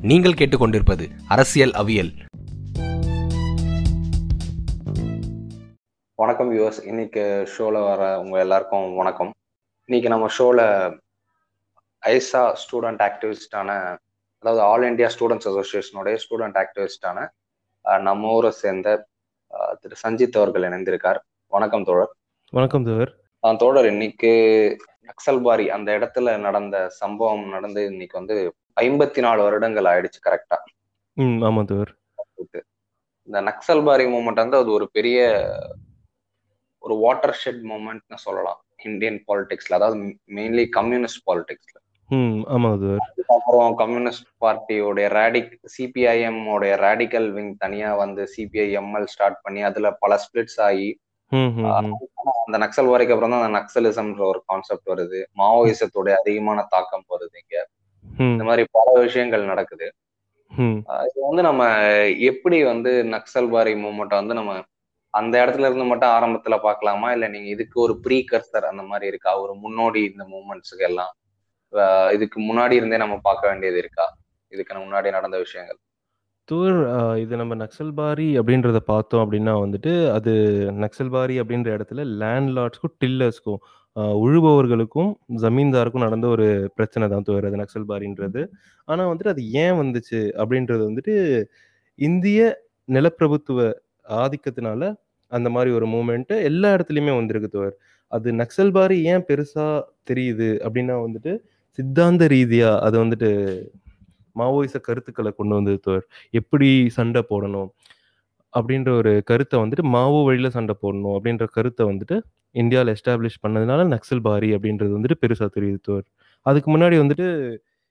நீங்கள் கேட்டுக்கொண்டிருப்பது அரசியல் அவியல். வணக்கம் வியூவர்ஸ் இன்னைக்கு ஷோவில் வர உங்க எல்லாருக்கும் வணக்கம். இன்னைக்கு நம்ம ஷோவில் ஐசா ஸ்டூடெண்ட் ஆக்டிவிஸ்டான அதாவது ஆல் இண்டியா ஸ்டூடெண்ட்ஸ் அசோசியேஷனுடைய ஸ்டூடெண்ட் ஆக்டிவிஸ்டான நம்ம ஊரை சேர்ந்த திரு சஞ்சித் அவர்கள் இணைந்திருக்கார். வணக்கம் தோழர். வணக்கம் அஹ், தோழர் இன்னைக்கு நக்சல்பாரி அந்த இடத்துல நடந்த சம்பவம் நடந்து இன்னைக்கு வந்து ஐம்பத்தி நாலு வருடங்கள் ஆயிடுச்சு கரெக்டா இந்த நக்சல்பாரி மூமெண்ட் வந்து அது ஒரு பெரிய ஒரு வாட்டர் ஷெட் மூமெண்ட்னு சொல்லலாம். இந்தியன் பாலிடிக்ஸ்ல அதாவது மெயின்லி கம்யூனிஸ்ட் பாலிடிக்ஸ்ல அப்புறம் கம்யூனிஸ்ட் பார்ட்டியோடைய ரேடிக் சிபிஐஎம் உடைய ரேடிக்கல் விங் தனியா வந்து சிபிஐஎம்எல் ஸ்டார்ட் பண்ணி அதுல பல ஸ்பிளிட்ஸ் ஆகி அந்த நக்சல் வாரிக்கு அப்புறம் தான் அந்த நக்சலிசம்ன்ற ஒரு கான்செப்ட் வருது. மாவோயிசத்தோடைய அதிகமான தாக்கம் வருது இங்க. இந்த மாதிரி பல விஷயங்கள் நடக்குது. இது வந்து நம்ம எப்படி வந்து நக்சல்பாரி மூமெண்ட்டை வந்து நம்ம அந்த இடத்துல இருந்து மட்டும் ஆரம்பத்துல பார்க்கலாமா? இல்ல நீங்க இதுக்கு ஒரு ப்ரீ கர்சர் அந்த மாதிரி இருக்கா? ஒரு முன்னோடி இந்த மூமெண்ட்ஸுக்கு எல்லாம் இதுக்கு முன்னாடி இருந்தே நம்ம பார்க்க வேண்டியது இருக்கா? இதுக்கு முன்னாடி நடந்த விஷயங்கள். தூர் இது நம்ம நக்சல்பாரி அப்படின்றத பார்த்தோம் அப்படின்னா வந்துட்டு அது நக்சல்பாரி அப்படின்ற இடத்துல லேண்ட்லார்ட்ஸ்க்கும் டில்லர்ஸ்க்கும் உழுபவர்களுக்கும் ஜமீன்தாருக்கும் நடந்த ஒரு பிரச்சனை தான் தூர் அது நக்சல்பாரின்றது. ஆனால் வந்துட்டு அது ஏன் வந்துச்சு அப்படின்றது வந்துட்டு இந்திய நிலப்பிரபுத்துவ ஆதிக்கத்தினால அந்த மாதிரி ஒரு மூமெண்ட்டு எல்லா இடத்துலையுமே வந்திருக்கு தோர் அது நக்சல்பாரி ஏன் பெருசாக தெரியுது அப்படின்னா வந்துட்டு சித்தாந்த ரீதியாக அது வந்துட்டு மாவோயிச கருத்துக்களை கொண்டு வந்தது தோர் எப்படி சண்டை போடணும் அப்படின்ற ஒரு கருத்தை வந்துட்டு மாவோ வழியில் சண்டை போடணும் அப்படின்ற கருத்தை வந்துட்டு இந்தியாவில் எஸ்டாப்ளிஷ் பண்ணதுனால நக்சல் பாரி அப்படின்றது வந்துட்டு பெருசாக தெரியுது அதுக்கு முன்னாடி வந்துட்டு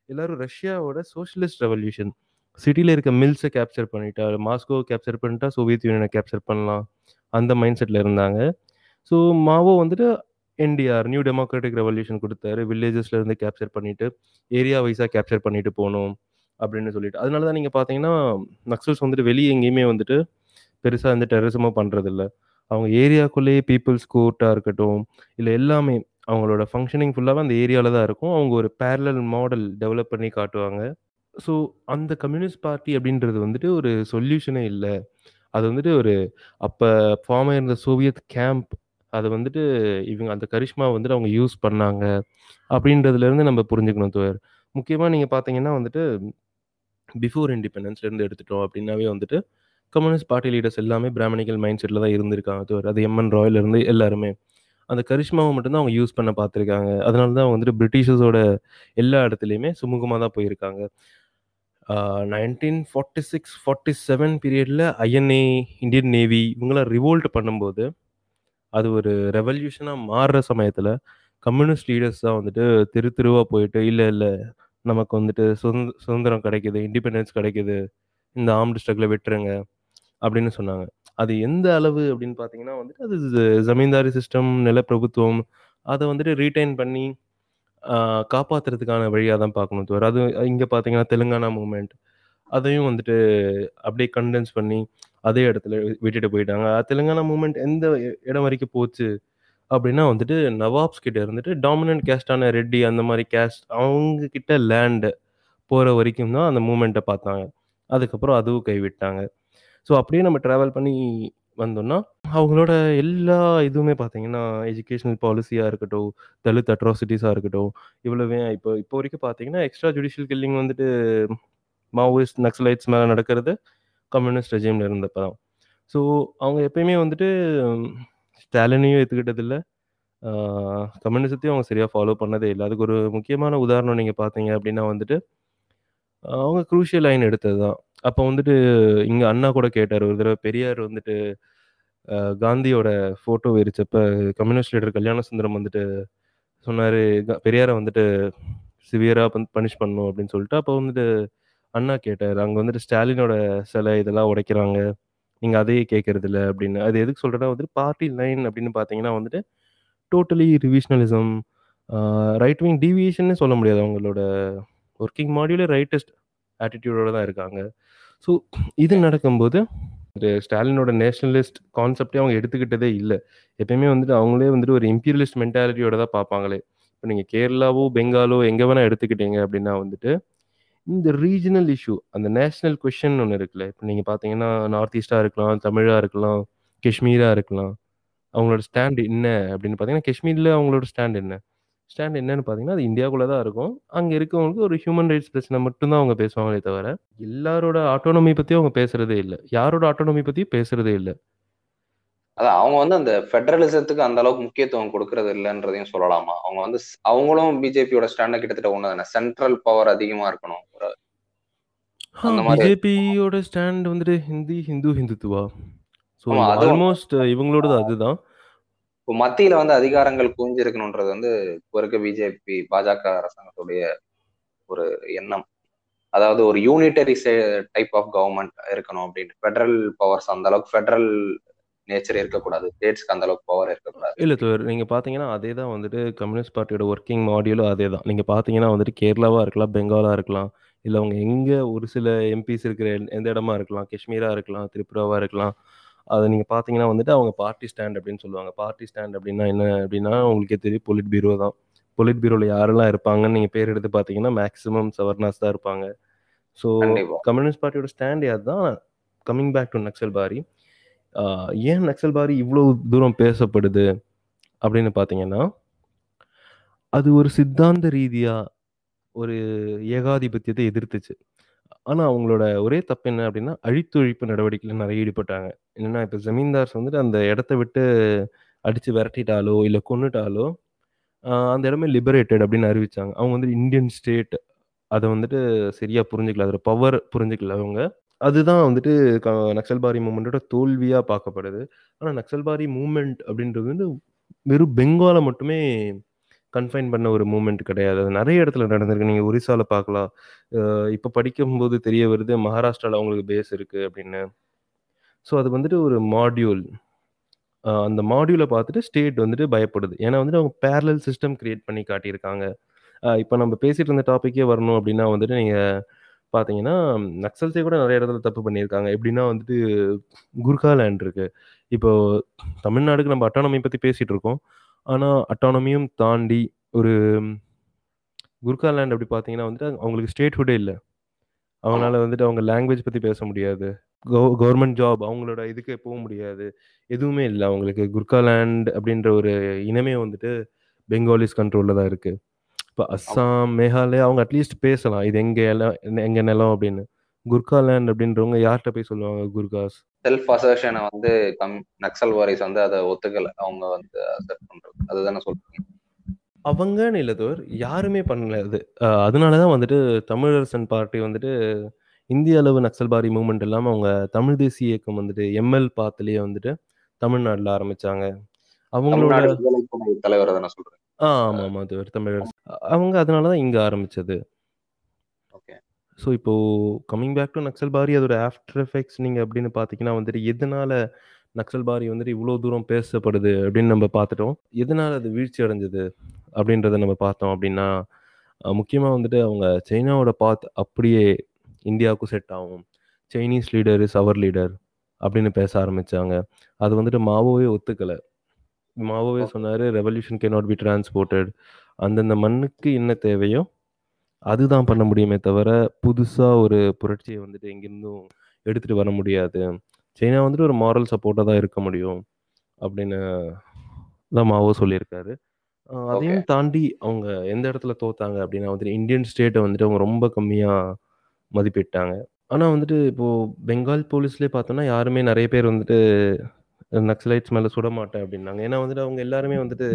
எல்லாரும் ரஷ்யாவோட சோஷியலிஸ்ட் ரெவல்யூஷன் சிட்டியில் இருக்க மில்ஸை கேப்சர் பண்ணிட்டா மாஸ்கோ கேப்சர் பண்ணிட்டா சோவியத் யூனியனை கேப்சர் பண்ணலாம். அந்த மைண்ட் செட்டில் இருந்தாங்க. ஸோ மாவோ வந்துட்டு என்டிஆர் நியூ டெமோக்ராட்டிக் ரெவல்யூஷன் கொடுத்தாரு. வில்லேஜஸ்ல இருந்து கேப்சர் பண்ணிட்டு ஏரியா வைஸாக கேப்சர் பண்ணிட்டு போகணும் அப்படின்னு சொல்லிட்டு. அதனால தான் நீங்கள் பார்த்தீங்கன்னா நக்சல்ஸ் வந்துட்டு வெளியே எங்கேயுமே வந்துட்டு பெருசாக இந்த டெரரிசமாக பண்ணுறதில்ல அவங்க ஏரியாக்குள்ளேயே பீப்புள்ஸ் கோர்ட்டாக இருக்கட்டும் இல்லை எல்லாமே அவங்களோட ஃபங்க்ஷனிங் ஃபுல்லாகவே அந்த ஏரியாவில் தான் இருக்கும். அவங்க ஒரு பேரலல் மாடல் டெவலப் பண்ணி காட்டுவாங்க. ஸோ அந்த கம்யூனிஸ்ட் பார்ட்டி அப்படின்றது வந்துட்டு ஒரு சொல்யூஷனே இல்லை. அது வந்துட்டு ஒரு அப்போ ஃபார்ம் ஆயிருந்த சோவியத் கேம்ப் அதை வந்துட்டு இவங்க அந்த கரிஷ்மா வந்துட்டு அவங்க யூஸ் பண்ணாங்க. அப்படின்றதுலேருந்து நம்ம புரிஞ்சுக்கணும் துவர் முக்கியமாக நீங்கள் பார்த்தீங்கன்னா வந்துட்டு பிஃபோர் இண்டிபெண்டன்ஸ்லேருந்து எடுத்துட்டோம் அப்படின்னாவே வந்துட்டு கம்யூனிஸ்ட் பார்ட்டி லீடர்ஸ் எல்லாமே பிராமணிக்கல் மைண்ட் செட்டில் தான் இருந்திருக்காங்க. தவிர அது எம்என் ராயிலிருந்து எல்லாருமே. அந்த கரிஷ்மாவை மட்டும்தான் அவங்க யூஸ் பண்ண பார்த்துருக்காங்க. அதனால தான் அவங்க வந்துட்டு பிரிட்டிஷர்ஸோட எல்லா இடத்துலையுமே சுமூகமாக தான் போயிருக்காங்க. Nineteen forty six forty seven பீரியடில் ஐஎன்ஏ இந்தியன் நேவி இவங்களாம் ரிவோல்ட் பண்ணும்போது அது ஒரு ரெவல்யூஷனாக மாறுற சமயத்தில் கம்யூனிஸ்ட் லீடர்ஸ் தான் வந்துட்டு தெரு தெருவாக போயிட்டு இல்லை இல்லை நமக்கு வந்துட்டு சுதந்திர சுதந்திரம் கிடைக்குது இண்டிபெண்டன்ஸ் கிடைக்குது இந்த ஆம்டு ஸ்ட்ரகிளை விட்டுருங்க. அப்படின்னு சொன்னாங்க. அது எந்த அளவு அப்படின்னு பார்த்தீங்கன்னா வந்துட்டு அது ஜமீன்தாரி சிஸ்டம் நிலப்பிரபுத்துவம் அதை வந்துட்டு ரீடைன் பண்ணி காப்பாற்றுறதுக்கான வழியாக தான் பார்க்கணும் தவிர அது இங்கே பார்த்தீங்கன்னா தெலுங்கானா மூமெண்ட் அதையும் வந்துட்டு அப்படியே கண்டென்ஸ் பண்ணி அதே இடத்துல விட்டுட்டு போயிட்டாங்க. தெலுங்கானா மூமெண்ட் எந்த இடம் வரைக்கும் போச்சு அப்படின்னா வந்துட்டு நவாப்ஸ் கிட்ட இருந்துட்டு டாமினன்ட் கேஸ்டான ரெட்டி அந்த மாதிரி கேஸ்ட் அவங்க கிட்ட லேண்டு போகிற வரைக்கும் தான் அந்த மூமெண்ட்டை பார்த்தாங்க. அதுக்கப்புறம் அதுவும் கைவிட்டாங்க. ஸோ அப்படியே நம்ம ட்ராவல் பண்ணி வந்தோம்னா அவங்களோட எல்லா இதுவுமே பார்த்தீங்கன்னா எஜுகேஷனல் பாலிசியாக இருக்கட்டும் தலித் அட்ராசிட்டிஸாக இருக்கட்டும் இவ்வளவே இப்போ இப்போ வரைக்கும் பார்த்தீங்கன்னா எக்ஸ்ட்ரா ஜுடிஷியல் கில்லிங் வந்துட்டு மாவோயிஸ்ட் நக்சலைட்ஸ் மேலே நடக்கிறது கம்யூனிஸ்ட் ரெஜிமில் இருந்தப்போ தான் ஸோ அவங்க எப்பயுமே வந்துட்டு ஸ்டாலினையும் ஏற்றுக்கிட்டதில்ல கம்யூனிசத்தையும் அவங்க சரியாக ஃபாலோ பண்ணதே இல்லை. அதுக்கு ஒரு முக்கியமான உதாரணம் நீங்கள் பார்த்தீங்க அப்படின்னா வந்துட்டு அவங்க குரூஷியல் லைன் எடுத்தது தான் அப்போ வந்துட்டு இங்கே அண்ணா கூட கேட்டார். ஒரு தடவை பெரியார் வந்துட்டு காந்தியோட photo எரிச்சப்ப communist leader Kalyana Sundaram வந்துட்டு சொன்னார் பெரியாரை வந்துட்டு சிவியராக பனிஷ் பண்ணும் அப்படின்னு சொல்லிட்டு அப்போ வந்துட்டு அண்ணா கேட்டார். அங்கே வந்துட்டு ஸ்டாலினோட சிலை இதெல்லாம் உடைக்கிறாங்க. நீங்கள் அதையே கேட்கறது இல்லை அப்படின்னு. அது எதுக்கு சொல்கிறேன்னா வந்துட்டு பார்ட்டி லைன் அப்படின்னு பார்த்தீங்கன்னா வந்துட்டு டோட்டலி ரிவிஷனலிசம் ரைட் விங் டிவியேஷன்னு சொல்ல முடியாது. அவங்களோட ஒர்க்கிங் மாடியூலே ரைட்டஸ்ட் ஆட்டிடியூடோட தான் இருக்காங்க. ஸோ இது நடக்கும்போது ஸ்டாலினோட நேஷனலிஸ்ட் கான்செப்டே அவங்க எடுத்துக்கிட்டதே இல்லை. எப்பயுமே வந்துட்டு அவங்களே வந்துட்டு ஒரு இம்பீரியலிஸ்ட் மென்டாலிட்டியோட தான் பார்ப்பாங்களே. இப்போ நீங்கள் கேரளாவோ பெங்காலோ எங்கே வேணால் எடுத்துக்கிட்டீங்க அப்படின்னா வந்துட்டு இந்த ரீஜனல் இஷ்யூ அந்த நேஷனல் கொஷின் ஒன்று இருக்குல்ல. இப்போ நீங்கள் பார்த்தீங்கன்னா நார்த் ஈஸ்டாக இருக்கலாம் தமிழாக இருக்கலாம் காஷ்மீராக இருக்கலாம். அவங்களோட ஸ்டாண்ட் என்ன அப்படின்னு பார்த்தீங்கன்னா காஷ்மீரில் அவங்களோட ஸ்டாண்ட் என்ன? ஸ்டாண்ட் என்னன்னு பார்த்தீங்கன்னா அது இந்தியாவுக்குள்ளே தான் இருக்கும். அங்கே இருக்கவங்களுக்கு ஒரு ஹியூமன் ரைட்ஸ் பிரச்சனை மட்டும்தான் அவங்க பேசுவாங்களே தவிர எல்லாரோட ஆட்டோனமி பற்றியும் அவங்க பேசுறதே இல்லை. யாரோட ஆட்டோனமி பற்றியும் பேசுறதே இல்லை. அதான் அவங்க வந்து அந்த ஃபெடரலிசத்துக்கு அந்த அளவுக்கு முக்கியத்துவம் கொடுக்கறது இல்லைன்றதையும் சொல்லலாமா? அவங்க வந்து அவங்களும் பிஜேபியோட ஸ்டாண்ட கிட்டத்தட்ட ஒண்ணு தானே சென்ட்ரல் பவர் அதிகமா இருக்கணும். ஒரு பிஜேபியோட ஸ்டாண்ட் வந்துட்டு ஹிந்தி ஹிந்து ஹிந்துத்துவா? ஸோ. ஆல்மோஸ்ட் இவங்களோடது அதுதான். இப்போ மத்தியில வந்து அதிகாரங்கள் குவிஞ்சிருக்கணுன்றது வந்து இப்போ இருக்க பிஜேபி பாஜக அரசாங்கத்துடைய ஒரு எண்ணம். அதாவது ஒரு யூனிட்டரி டைப் ஆஃப் கவர்மெண்ட் இருக்கணும் அப்படின்ட்டு. ஃபெடரல் பவர்ஸ் அந்த அளவுக்கு ஃபெடரல் நேச்சர் இருக்கக்கூடாது. ஸ்டேட்ஸ்க்கு அந்த அளவுக்கு பவர் இருக்கக்கூடாது. இல்லை தோர் நீங்கள் பார்த்தீங்கன்னா அதே தான் வந்துட்டு கம்யூனிஸ்ட் பார்ட்டியோட ஒர்க்கிங் மாடியூலும் அதே தான். நீங்கள் பார்த்தீங்கன்னா வந்துட்டு கேரளாவாக இருக்கலாம் பெங்காலாக இருக்கலாம் இல்லை அவங்க எங்கே ஒரு சில எம்பிஸ் இருக்கிற எந்த- எந்த இடமா இருக்கலாம் காஷ்மீராக இருக்கலாம் திரிபுராவாக இருக்கலாம் அதை நீங்கள் பார்த்தீங்கன்னா வந்துட்டு அவங்க பார்ட்டி ஸ்டாண்ட் அப்படின்னு சொல்லுவாங்க. பார்ட்டி ஸ்டாண்ட் அப்படின்னா என்ன அப்படின்னா உங்களுக்கே தெரியும் பொலிட் பீரோ தான். பொலிட் பீரோவில் யாரெல்லாம் இருப்பாங்கன்னு நீங்கள் பேர் எடுத்து பார்த்தீங்கன்னா மேக்ஸிமம் சவர்னாஸ் தான் இருப்பாங்க. ஸோ கம்யூனிஸ்ட் பார்ட்டியோட ஸ்டாண்ட் அதுதான் coming back to Naxalbari ஏன் நக்சல் பாரி இவ்வளோ தூரம் பேசப்படுது அப்படின்னு பார்த்தீங்கன்னா அது ஒரு சித்தாந்த ரீதியாக ஒரு ஏகாதிபத்தியத்தை எதிர்த்துச்சு. ஆனால் அவங்களோட ஒரே தப்பு என்ன அப்படின்னா அழித்தொழிப்பு நடவடிக்கையில் நிறைய ஈடுபட்டாங்க. என்னன்னா இப்போ ஜமீன்தார்ஸ் வந்துட்டு அந்த இடத்த விட்டு அடித்து விரட்டிட்டாலோ இல்லை கொன்னுட்டாலோ அந்த இடமே லிபரேட்டட் அப்படின்னு அறிவிச்சாங்க. அவங்க வந்து இந்தியன் ஸ்டேட் அதை வந்துட்டு சரியா புரிஞ்சுக்கல. அதோட பவர் புரிஞ்சுக்கல அவங்க. அதுதான் வந்துட்டு க- நக்சல்பாரி மூமெண்ட்டோட தோல்வியா பார்க்கப்படுது. ஆனா நக்சல்பாரி மூமெண்ட் அப்படின்றது வந்து வெறும் பெங்காலை மட்டுமே கன்ஃபைன் பண்ண ஒரு மூமெண்ட் கிடையாது. அது நிறைய இடத்துல நடந்திருக்கு. நீங்கள் ஒரிசாவில் பார்க்கலாம். இப்போ படிக்கும்போது தெரிய வருது மகாராஷ்டிராவில் அவங்களுக்கு பேஸ் இருக்குது அப்படின்னு. ஸோ அது வந்துட்டு ஒரு மாடியூல் அந்த மாடியூலை பார்த்துட்டு ஸ்டேட் வந்துட்டு பயப்படுது. ஏன்னா வந்துட்டு அவங்க பேரலல் சிஸ்டம் கிரியேட் பண்ணி காட்டியிருக்காங்க. இப்போ நம்ம பேசிட்டு இருந்த டாப்பிக்கே வரணும் அப்படின்னா வந்துட்டு நீங்கள் பார்த்தீங்கன்னா நக்சல்ஸே கூட நிறைய இடத்துல தப்பு பண்ணியிருக்காங்க. எப்படின்னா வந்துட்டு குர்காலேண்ட் இருக்குது இப்போ தமிழ்நாடுக்கு நம்ம அட்டானமி பற்றி பேசிகிட்டு இருக்கோம். ஆனால் அட்டானமியும் தாண்டி ஒரு குர்காலேண்ட் அப்படி பார்த்தீங்கன்னா வந்துட்டு அவங்களுக்கு ஸ்டேட்ஹுட்டே இல்லை. அவங்களால வந்துட்டு அவங்க லாங்குவேஜ் பற்றி பேச முடியாது. கவர்மெண்ட் ஜாப் அவங்களோட இதுக்கு போக முடியாது. எதுவுமே இல்லை. அவங்களுக்கு குர்காலேண்ட் அப்படின்ற ஒரு இனமே வந்துட்டு பெங்காலிஸ் கண்ட்ரோலில் தான் இருக்கு. இப்போ அஸ்ஸாம் மேகாலயா அவங்க அட்லீஸ்ட் பேசலாம். இது எங்க இடம் எங்க நிலம் அப்படின்னு. குர்காலேண்ட் அப்படின்றவங்க யார்கிட்ட போய் சொல்லுவாங்க குர்காஸ்? செல்ஃப் அசர்ஷனை வந்து கம் நக்சல் வாரிஸ் வந்து அதை ஒத்துக்கல. அவங்க வந்து அசர்ட் பண்றது. அதுதானே சொல்றீங்க. அவங்கன்னு இல்லை தவிர யாருமே பண்ணல அது. அதனால தான் வந்துட்டு தமிழரசன் பார்ட்டி வந்துட்டு இந்திய அளவு நக்சல்பாரி மூமெண்ட் இல்லாமல் அவங்க தமிழ் தேசிய இயக்கம் வந்துட்டு எம்எல் பாத்துலேயே வந்துட்டு தமிழ்நாட்டில் ஆரம்பிச்சாங்க. அவங்களோட தலைவர் தானே சொல்றேன் ஆ ஆமாம் ஆமாம் அது ஒரு தமிழரசு அவங்க அதனால தான் இங்கே ஆரம்பிச்சது. ஸோ இப்போ coming back to Naxalbari அதோட ஆஃப்டர் எஃபெக்ட்ஸ் நீங்கள் அப்படின்னு பார்த்தீங்கன்னா வந்துட்டு எதனால நக்சல் பாரி வந்துட்டு இவ்வளோ தூரம் பேசப்படுது அப்படின்னு நம்ம பார்த்துட்டோம் எதனால அது வீழ்ச்சி அடைஞ்சது அப்படின்றத நம்ம பார்த்தோம் அப்படின்னா முக்கியமாக வந்துட்டு அவங்க சைனாவோட பாத் அப்படியே இந்தியாவுக்கும் செட் ஆகும். Chinese leader is our leader அப்படின்னு பேச ஆரம்பிச்சாங்க. அது வந்துட்டு மாவோவே ஒத்துக்கலை. மாவோவே சொன்னார் revolution can not be transported அந்தந்த மண்ணுக்கு என்ன தேவையோ அதுதான் பண்ண முடியுமே தவிர புதுசாக ஒரு புரட்சியை வந்துட்டு எங்கேருந்தும் எடுத்துகிட்டு வர முடியாது. சைனா வந்துட்டு ஒரு மாரல் சப்போர்ட்டாக தான் இருக்க முடியும் அப்படின்னு தான் மாவோ சொல்லியிருக்காரு. அதையும் தாண்டி அவங்க எந்த இடத்துல தோத்தாங்க அப்படின்னா வந்துட்டு இந்தியன் ஸ்டேட்டை வந்துட்டு அவங்க ரொம்ப கம்மியாக மதிப்பிட்டாங்க. ஆனால் வந்துட்டு இப்போது பெங்கால் போலீஸ்லேயே பார்த்தோன்னா யாருமே நிறைய பேர் வந்துட்டு நக்சலைட்ஸ் மேலே சுட மாட்டேன் அப்படின்னாங்க. ஏன்னா வந்துட்டு அவங்க எல்லாருமே வந்துட்டு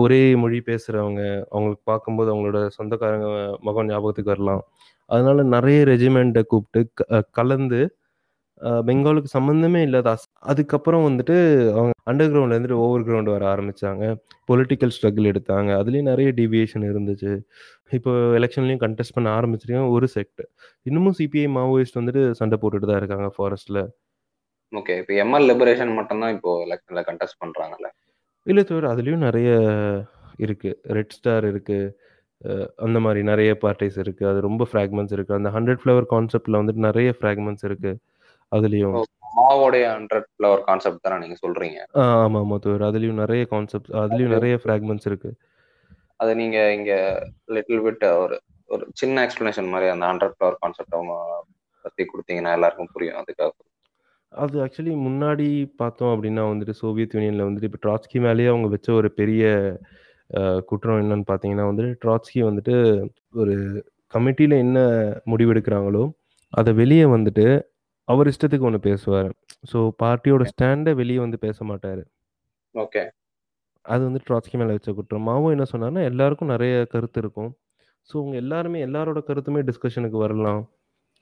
ஒரே மொழி பேசுகிறவங்க அவங்களுக்கு பார்க்கும்போது அவங்களோட சொந்தக்காரங்க முகம் ஞாபகத்துக்கு வரலாம். அதனால நிறைய ரெஜிமெண்ட்டை கூப்பிட்டு கலந்து பெங்காலுக்கு சம்மந்தமே இல்லாத அதுக்கப்புறம் வந்துட்டு அவங்க அண்டர் கிரவுண்ட்ல இருந்துட்டு ஓவர் கிரவுண்ட் வர ஆரம்பிச்சாங்க. பொலிட்டிக்கல் ஸ்ட்ரகிள் எடுத்தாங்க. அதுலேயும் நிறைய டிவியேஷன் இருந்துச்சு. இப்போ எலெக்ஷன்லையும் கண்டெஸ்ட் பண்ண ஆரம்பிச்சிருக்காங்க ஒரு செக்ட் இன்னமும் சிபிஐ மாவோயிஸ்ட் வந்துட்டு சண்டை போட்டுட்டு தான் இருக்காங்க ஃபாரஸ்ட்ல ஓகே இப்போ எம்எல் லிபரேஷன் மட்டும்தான் இப்போ எலெக்ஷன்ல கண்டெஸ்ட் பண்றாங்கல்ல? இல்லை தவிர அதுலேயும் நிறைய இருக்கு. ரெட் ஸ்டார் இருக்கு. அந்த மாதிரி நிறைய பார்ட்டிஸ் இருக்கு. அது ரொம்ப ஃப்ராக்மெண்ட்ஸ் இருக்கு. அந்த ஹண்ட்ரட் ஃப்ளவர் கான்செப்ட்ல வந்துட்டு நிறைய ஃப்ராக்மெண்ட்ஸ் இருக்கு. அதுலேயும் மாவோடைய ஹண்ட்ரட் ஃப்ளவர் கான்செப்ட் தானே நீங்க சொல்றீங்க? ஆமாம் ஆமாம் தவிர அதுலேயும் நிறைய கான்செப்ட்ஸ் அதுலேயும் நிறைய ஃப்ராக்மெண்ட்ஸ் இருக்கு. அது நீங்க இங்க லிட்டில் பிட் ஒரு ஒரு சின்ன எக்ஸ்பிளனேஷன் மாதிரி அந்த ஹண்ட்ரட் ஃப்ளவர் கான்செப்ட் பத்தி கொடுத்தீங்கன்னா எல்லாருக்கும் புரியும். அதுக்காக அது ஆக்சுவலி முன்னாடி பார்த்தோம் அப்படின்னா வந்துட்டு சோவியத் யூனியன்ல வந்துட்டு இப்போ ட்ராட்ஸ்கி மேலேயே அவங்க வச்ச ஒரு பெரிய அஹ், குற்றம் என்னன்னு பார்த்தீங்கன்னா வந்துட்டு ட்ராட்ஸ்கி வந்துட்டு ஒரு கமிட்டியில் என்ன முடிவெடுக்கிறாங்களோ அதை வெளியே வந்துட்டு அவர் இஷ்டத்துக்கு ஒன்று பேசுவார். ஸோ பார்ட்டியோட ஸ்டாண்டை வெளியே வந்து பேச மாட்டார். ஓகே. அது வந்து ட்ராட்ஸ்கி மேலே வச்ச குற்றம். மாவும் என்ன சொன்னார்னா எல்லாருக்கும் நிறைய கருத்து இருக்கும். ஸோ உங்க எல்லாருமே எல்லாரோட கருத்துமே டிஸ்கஷனுக்கு வரலாம்.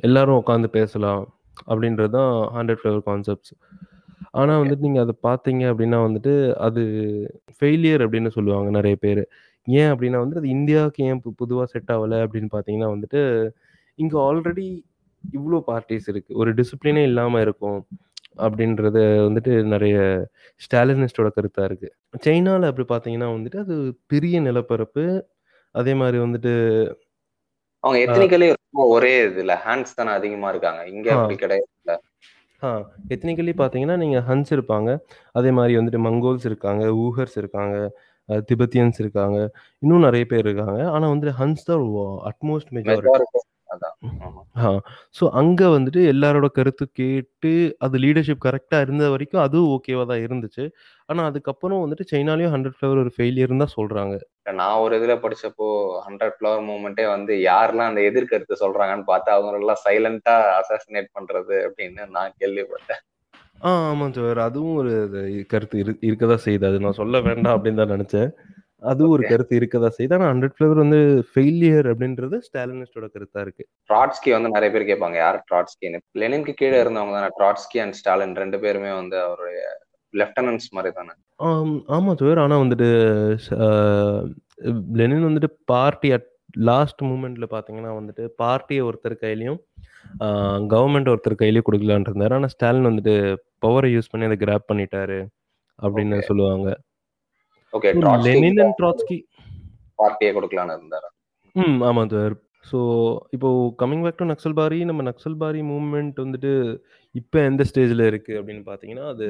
எல்லாரும் உட்காந்து பேசலாம். அப்படின்றது தான் ஹண்ட்ரட் ஃப்ளவர் கான்செப்ட்ஸ் ஆனால் Okay. வந்துட்டு நீங்கள் அதை பார்த்தீங்க அப்படின்னா வந்துட்டு அது ஃபெயிலியர் அப்படின்னு சொல்லுவாங்க நிறைய பேர். ஏன் அப்படின்னா வந்துட்டு அது இந்தியாவுக்கு ஏன் பொதுவாக செட் ஆகலை அப்படின்னு பார்த்தீங்கன்னா வந்துட்டு இங்கே ஆல்ரெடி இவ்வளோ பார்ட்டிஸ் இருக்குது ஒரு டிசிப்ளினே இல்லாமல் இருக்கும் அப்படின்றது வந்துட்டு நிறைய ஸ்டாலினிஸ்டோட கருத்தாக இருக்குது சைனாவில் அப்படி பார்த்தீங்கன்னா வந்துட்டு அது பெரிய நிலப்பரப்பு. அதே மாதிரி வந்துட்டு அவங்க எத்தனிக்கலி ரொம்ப ஒரே இதுல ஹேண்ட்ஸ் தானே அதிகமா இருக்காங்க. இங்க. அப்படி கிடையாது ஆ எத்னிக்கலி பார்த்தீங்கன்னா நீங்கள் ஹன்ஸ் இருப்பாங்க. அதே மாதிரி வந்துட்டு மங்கோல்ஸ் இருக்காங்க ஊஹர்ஸ் இருக்காங்க திபெத்தியன்ஸ் இருக்காங்க. இன்னும் நிறைய பேர் இருக்காங்க. ஆனால் வந்துட்டு ஹன்ஸ் தான் அட்மோஸ்ட் மெஜாரிட்டி ஸோ அங்கே வந்துட்டு எல்லாரோட கருத்து கேட்டு அது லீடர்ஷிப் கரெக்டாக இருந்த வரைக்கும் அதுவும் ஓகேவாக தான் இருந்துச்சு. ஆனால் அதுக்கப்புறம் வந்துட்டு சைனாலையும் ஹண்ட்ரட் ஃப்ளவர் ஒரு ஃபெயிலியர்னு தான் சொல்கிறாங்க நான் ஒரு இதுல படிச்சப்போ ஹண்ட்ரட் ஃபிளவர் மூமெண்ட்டே வந்து யாரெல்லாம் அந்த எதிர்கருத்து சொல்றாங்கன்னு பார்த்து அவங்க எல்லாம் சைலண்டா அசாசினேட் பண்றது அப்படின்னு நான் கேள்விப்பட்டேன். ஆ ஆமாம் சார். அதுவும் ஒரு கருத்து இரு இருக்க தான் செய்யுது அது நான் சொல்ல வேண்டாம் அப்படின்னு தான் நினச்சேன். அதுவும் ஒரு. கருத்து இருக்க தான் செய்யுது. ஆனால் ஹண்ட்ரட் ஃப்ளவர் வந்து ஃபெயிலியர் அப்படின்றது ஸ்டாலினிஸ்டோட கருத்தாக இருக்குது ட்ராட்ஸ்கி வந்து நிறைய பேர் கேட்பாங்க யார் ட்ராட்ஸ்கின்னு? லெனின்க்கு கீழே இருந்தவங்க தானே. ட்ராட்ஸ்கி அண்ட் ஸ்டாலின் ரெண்டு பேருமே வந்து அவருடைய லெப்டினன்ட்ஸ் மாதிரி தானே. ஆம் சார் ஆனால் வந்துட்டு லெனின் வந்துட்டு பார்ட்டி அட் லாஸ்ட் மூமெண்ட்டில் பார்த்தீங்கன்னா வந்துட்டு பார்ட்டியை ஒருத்தர் கையிலையும் கவர்மெண்ட் ஒருத்தர் கையிலையும் கொடுக்கலான் இருந்தார். ஆனால் ஸ்டாலின் வந்துட்டு பவரை யூஸ் பண்ணி அதை கிராப் பண்ணிட்டாரு அப்படின்னு. சொல்லுவாங்க. ஓகே லெனின் அண்ட் ட்ராட்ஸ்கி பார்ட்டியை கொடுக்கலான்னு இருந்தாரு? ம் ஆமாம் சார் ஸோ இப்போ கம்மிங் பேக் டு நக்சல்பாரி நம்ம நக்சல்பாரி மூவ்மெண்ட் வந்துட்டு இப்போ எந்த ஸ்டேஜில் இருக்குது அப்படின்னு பார்த்தீங்கன்னா அது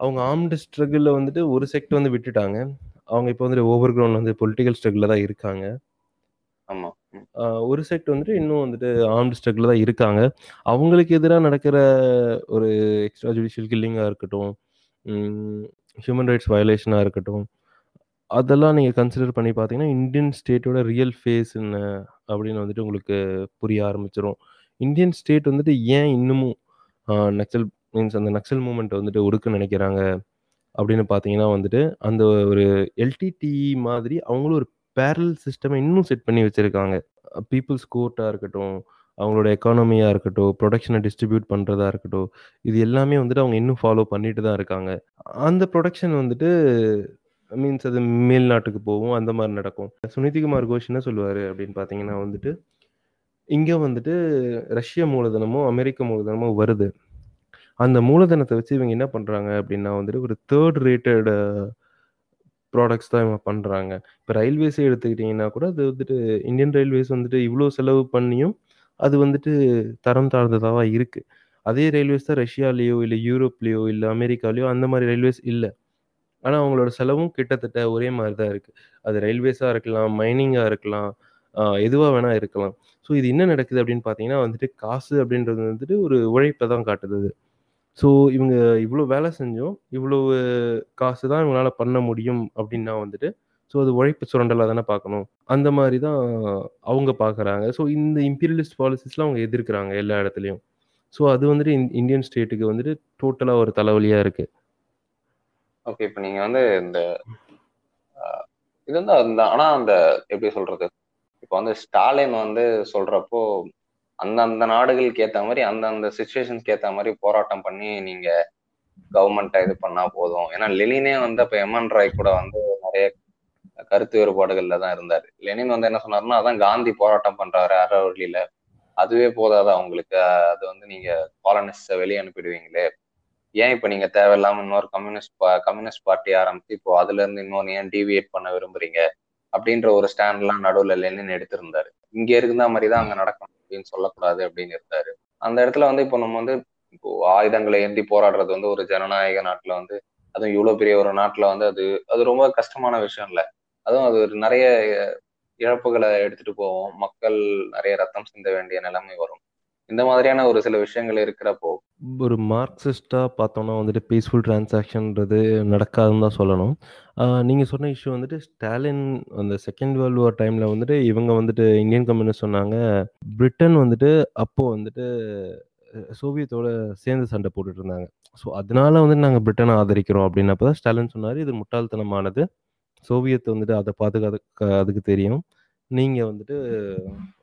அவங்க ஆர்ம்டு ஸ்ட்ரகிளில் வந்துட்டு ஒரு செக்ட் வந்து விட்டுட்டாங்க. அவங்க இப்போ வந்துட்டு ஓவர் கிரவுண்ட் வந்து பொலிட்டிக்கல் ஸ்ட்ரகிளில் தான் இருக்காங்க. ஆமா. ம். ஆஹ் ஒரு செக்ட் வந்துட்டு இன்னும் வந்துட்டு ஆர்ம்டு ஸ்ட்ரகிளில் தான் இருக்காங்க. அவங்களுக்கு எதிராக நடக்கிற ஒரு எக்ஸ்ட்ரா ஜுடிஷியல் கில்லிங்காக இருக்கட்டும் ஹியூமன் ரைட்ஸ் வயலேஷனாக இருக்கட்டும் அதெல்லாம் நீங்கள் கன்சிடர் பண்ணி பார்த்தீங்கன்னா இந்தியன் ஸ்டேட்டோட ரியல் ஃபேஸ் என்ன அப்படின்னு வந்துட்டு உங்களுக்கு புரிய ஆரம்பிச்சிரும். இந்தியன் ஸ்டேட் வந்துட்டு ஏன் இன்னமும் நக்சல் மீன்ஸ் அந்த நக்சல் மூமெண்ட் வந்துட்டு ஒடுக்க நினைக்கிறாங்க அப்படின்னு பார்த்தீங்கன்னா வந்துட்டு அந்த ஒரு எல்டிடி மாதிரி அவங்களும் ஒரு பேரல் சிஸ்டமை இன்னும் செட் பண்ணி வச்சுருக்காங்க. பீப்புள்ஸ் கோர்ட்டாக இருக்கட்டும் அவங்களோட எக்கானமியாக இருக்கட்டும் ப்ரொடக்ஷனை டிஸ்ட்ரிபியூட் பண்ணுறதா இருக்கட்டும் இது எல்லாமே வந்துட்டு அவங்க இன்னும் ஃபாலோ பண்ணிட்டு தான் இருக்காங்க. அந்த ப்ரொடக்ஷன் வந்துட்டு மீன்ஸ் அது மேல் நாட்டுக்கு போகும் அந்த மாதிரி நடக்கும். சுனிதிகுமார் கோஷ் என்ன சொல்லுவார் அப்படின்னு பார்த்தீங்கன்னா வந்துட்டு இங்கே வந்துட்டு ரஷ்ய மூலதனமோ அமெரிக்க மூலதனமோ வருது. அந்த மூலதனத்தை வச்சு இவங்க என்ன பண்ணுறாங்க அப்படின்னா வந்துட்டு ஒரு தேர்ட் ரேட்டட் ப்ராடக்ட்ஸ் தான் இவங்க பண்ணுறாங்க இப்போ ரயில்வேஸே எடுத்துக்கிட்டிங்கன்னா கூட அது வந்துட்டு இந்தியன் ரயில்வேஸ் வந்துட்டு இவ்வளோ செலவு பண்ணியும் அது வந்துட்டு தரம் தாழ்ந்ததாக இருக்குது அதே ரயில்வேஸ் தான் ரஷ்யாலேயோ இல்லை யூரோப்லேயோ இல்லை அமெரிக்காலேயோ அந்த மாதிரி ரயில்வேஸ் இல்லை. ஆனால் அவங்களோட செலவும் கிட்டத்தட்ட ஒரே மாதிரி தான் இருக்குது அது ரயில்வேஸாக இருக்கலாம் மைனிங்காக இருக்கலாம் எதுவாக வேணால் இருக்கலாம். ஸோ இது என்ன நடக்குது அப்படின்னு பார்த்தீங்கன்னா வந்துட்டு காசு அப்படின்றது வந்துட்டு ஒரு உழைப்பை தான் காட்டுது ஸோ இவங்க இவ்வளோ வேலை செஞ்சோம் இவ்வளோ காசு தான் இவங்களால் பண்ண முடியும் அப்படின்னா வந்துட்டு ஸோ அது உழைப்பு சுரண்டலாக தானே பார்க்கணும். அந்த மாதிரி தான் அவங்க பார்க்குறாங்க. ஸோ இந்த இம்பீரியலிஸ்ட் பாலிசிஸ்லாம் அவங்க எதிர்க்கிறாங்க எல்லா இடத்துலையும். ஸோ அது வந்துட்டு இந்தியன் ஸ்டேட்டுக்கு வந்துட்டு டோட்டலாக ஒரு தலைவலியாக இருக்குது ஓகே இப்போ நீங்க வந்து இந்த இது வந்து அந்த ஆனா அந்த எப்படி சொல்றது? இப்போ வந்து ஸ்டாலின் வந்து சொல்றப்போ அந்தந்த நாடுகளுக்கு ஏற்ற மாதிரி அந்தந்த சுச்சுவேஷனுக்கு ஏத்த மாதிரி போராட்டம் பண்ணி நீங்க கவர்மெண்ட்டை இது பண்ணா போதும். ஏன்னா லெனினே வந்து அப்ப எம்என் ராய் கூட வந்து நிறைய கருத்து வேறுபாடுகள்ல தான் இருந்தார். லெனின் வந்து என்ன சொன்னார்னா அதான் காந்தி போராட்டம் பண்றாரு அறவழியில அதுவே போதாது அவங்களுக்கு? அது வந்து நீங்க காலனிஸ்ட வெளியே அனுப்பிடுவீங்களே. ஏன் இப்ப நீங்க தேவையில்லாம இன்னொரு கம்யூனிஸ்ட் கம்யூனிஸ்ட் பார்ட்டி ஆரம்பிச்சு இப்போ அதுல இருந்து இன்னொன்னு ஏன் டிவியேட் பண்ண விரும்புறீங்க? அப்படின்ற ஒரு ஸ்டாண்ட் எல்லாம் நடுவுல லெனின் எடுத்திருந்தாரு. இங்க இருந்த மாதிரி தான் அங்க நடக்கணும் அப்படின்னு சொல்லக்கூடாது அப்படின்னு இருந்தாரு. அந்த இடத்துல வந்து இப்போ நம்ம வந்து இப்போ ஆயுதங்களை ஏந்தி போராடுறது வந்து ஒரு ஜனநாயக நாட்டுல வந்து அதுவும் இவ்வளவு பெரிய ஒரு நாட்டுல வந்து அது அது ரொம்ப கஷ்டமான விஷயம் இல்ல அதுவும் அது ஒரு நிறைய இழப்புகளை எடுத்துட்டு போவோம் மக்கள் நிறைய ரத்தம் சிந்த வேண்டிய நிலைமை வரும். இந்த மாதிரியான ஒரு சில விஷயங்கள் இருக்கிறப்போ ஒரு மார்க்சிஸ்டா பார்த்தோம்னா வந்துட்டு பீஸ்ஃபுல் டிரான்சாக்ஷன்றது நடக்காதுன்னு தான் சொல்லணும். நீங்கள் சொன்ன இஷ்யூ வந்துட்டு ஸ்டாலின் அந்த செகண்ட் வேர்ல்டு வார் டைமில் வந்துட்டு இவங்க வந்துட்டு இந்தியன் கம்யூனிஸ்ட் சொன்னாங்க. பிரிட்டன் வந்துட்டு அப்போது வந்துட்டு சோவியத்தோட சேர்ந்து சண்டை போட்டுட்டு இருந்தாங்க. ஸோ அதனால வந்துட்டு நாங்கள் பிரிட்டனை ஆதரிக்கிறோம் அப்படின்னப்ப தான் ஸ்டாலின் சொன்னார். இது முட்டாள்தனமானது. சோவியத் வந்துட்டு அதை பாதுகாக்க அதுக்கு தெரியும். நீங்கள் வந்துட்டு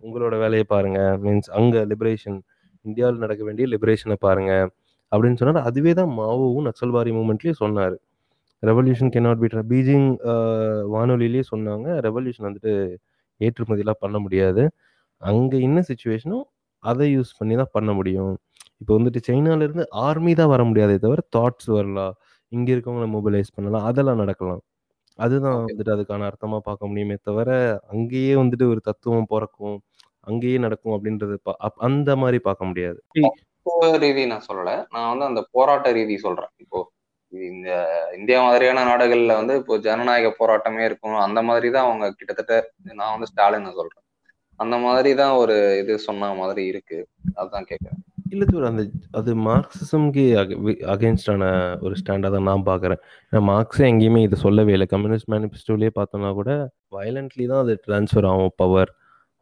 உங்களோட வேலையை பாருங்கள் மீன்ஸ் அங்கே லிபரேஷன் இந்தியாவில் நடக்க வேண்டிய லிபரேஷனை பாருங்கள் அப்படின்னு சொன்னார். அதுவே தான் மாவோவும் நக்சல்வாரி மூமெண்ட்லேயும் சொன்னார். ரெவல்யூஷன் கெனாட் பீட் பீஜிங் வானொலியிலேயே சொன்னாங்க. ரெவல்யூஷன் வந்துட்டு ஏற்றுமதியெலாம் பண்ண முடியாது. அங்கே என்ன சுச்சுவேஷனும் அதை யூஸ் பண்ணி தான் பண்ண முடியும். இப்போ வந்துட்டு சைனாலேருந்து ஆர்மி தான் வர முடியாதே தவிர தாட்ஸ் வரலாம். இங்கே இருக்கவங்களை மொபைலைஸ் பண்ணலாம். அதெல்லாம் நடக்கலாம். அதுதான். வந்துட்டு அதுக்கான அர்த்தமாக பார்க்க முடியுமே தவிர அங்கேயே வந்துட்டு ஒரு தத்துவம் பிறக்கும் அங்கேயே நடக்கும் அப்படின்றது பா- அப்- அந்த மாதிரி பார்க்க முடியாது. தத்துவ ரீதி நான் சொல்லல. நான் வந்து அந்த போராட்ட ரீதி சொல்றேன். இப்போ இந்த இந்தியா மாதிரியான நாடுகள்ல வந்து இப்போ ஜனநாயக போராட்டமே இருக்கும். அந்த மாதிரி தான் அவங்க கிட்டத்தட்ட நான் வந்து ஸ்டாலின் சொல்றேன். அந்த மாதிரி தான் ஒரு இது சொன்ன மாதிரி இருக்கு. அதுதான் கேட்கறேன் இல்லை தூர் அந்த அது மார்க்சிசம்க்கு அகேன்ஸ்டான ஒரு ஸ்டாண்டாக தான் நான் பார்க்குறேன் ஏன்னா மார்க்ஸே எங்கேயுமே இது சொல்லவே இல்லை. கம்யூனிஸ்ட் மேனிஃபெஸ்டோலேயே பார்த்தோம்னா கூட வயலண்ட்லி தான் அது ட்ரான்ஸ்ஃபர் ஆகும் பவர்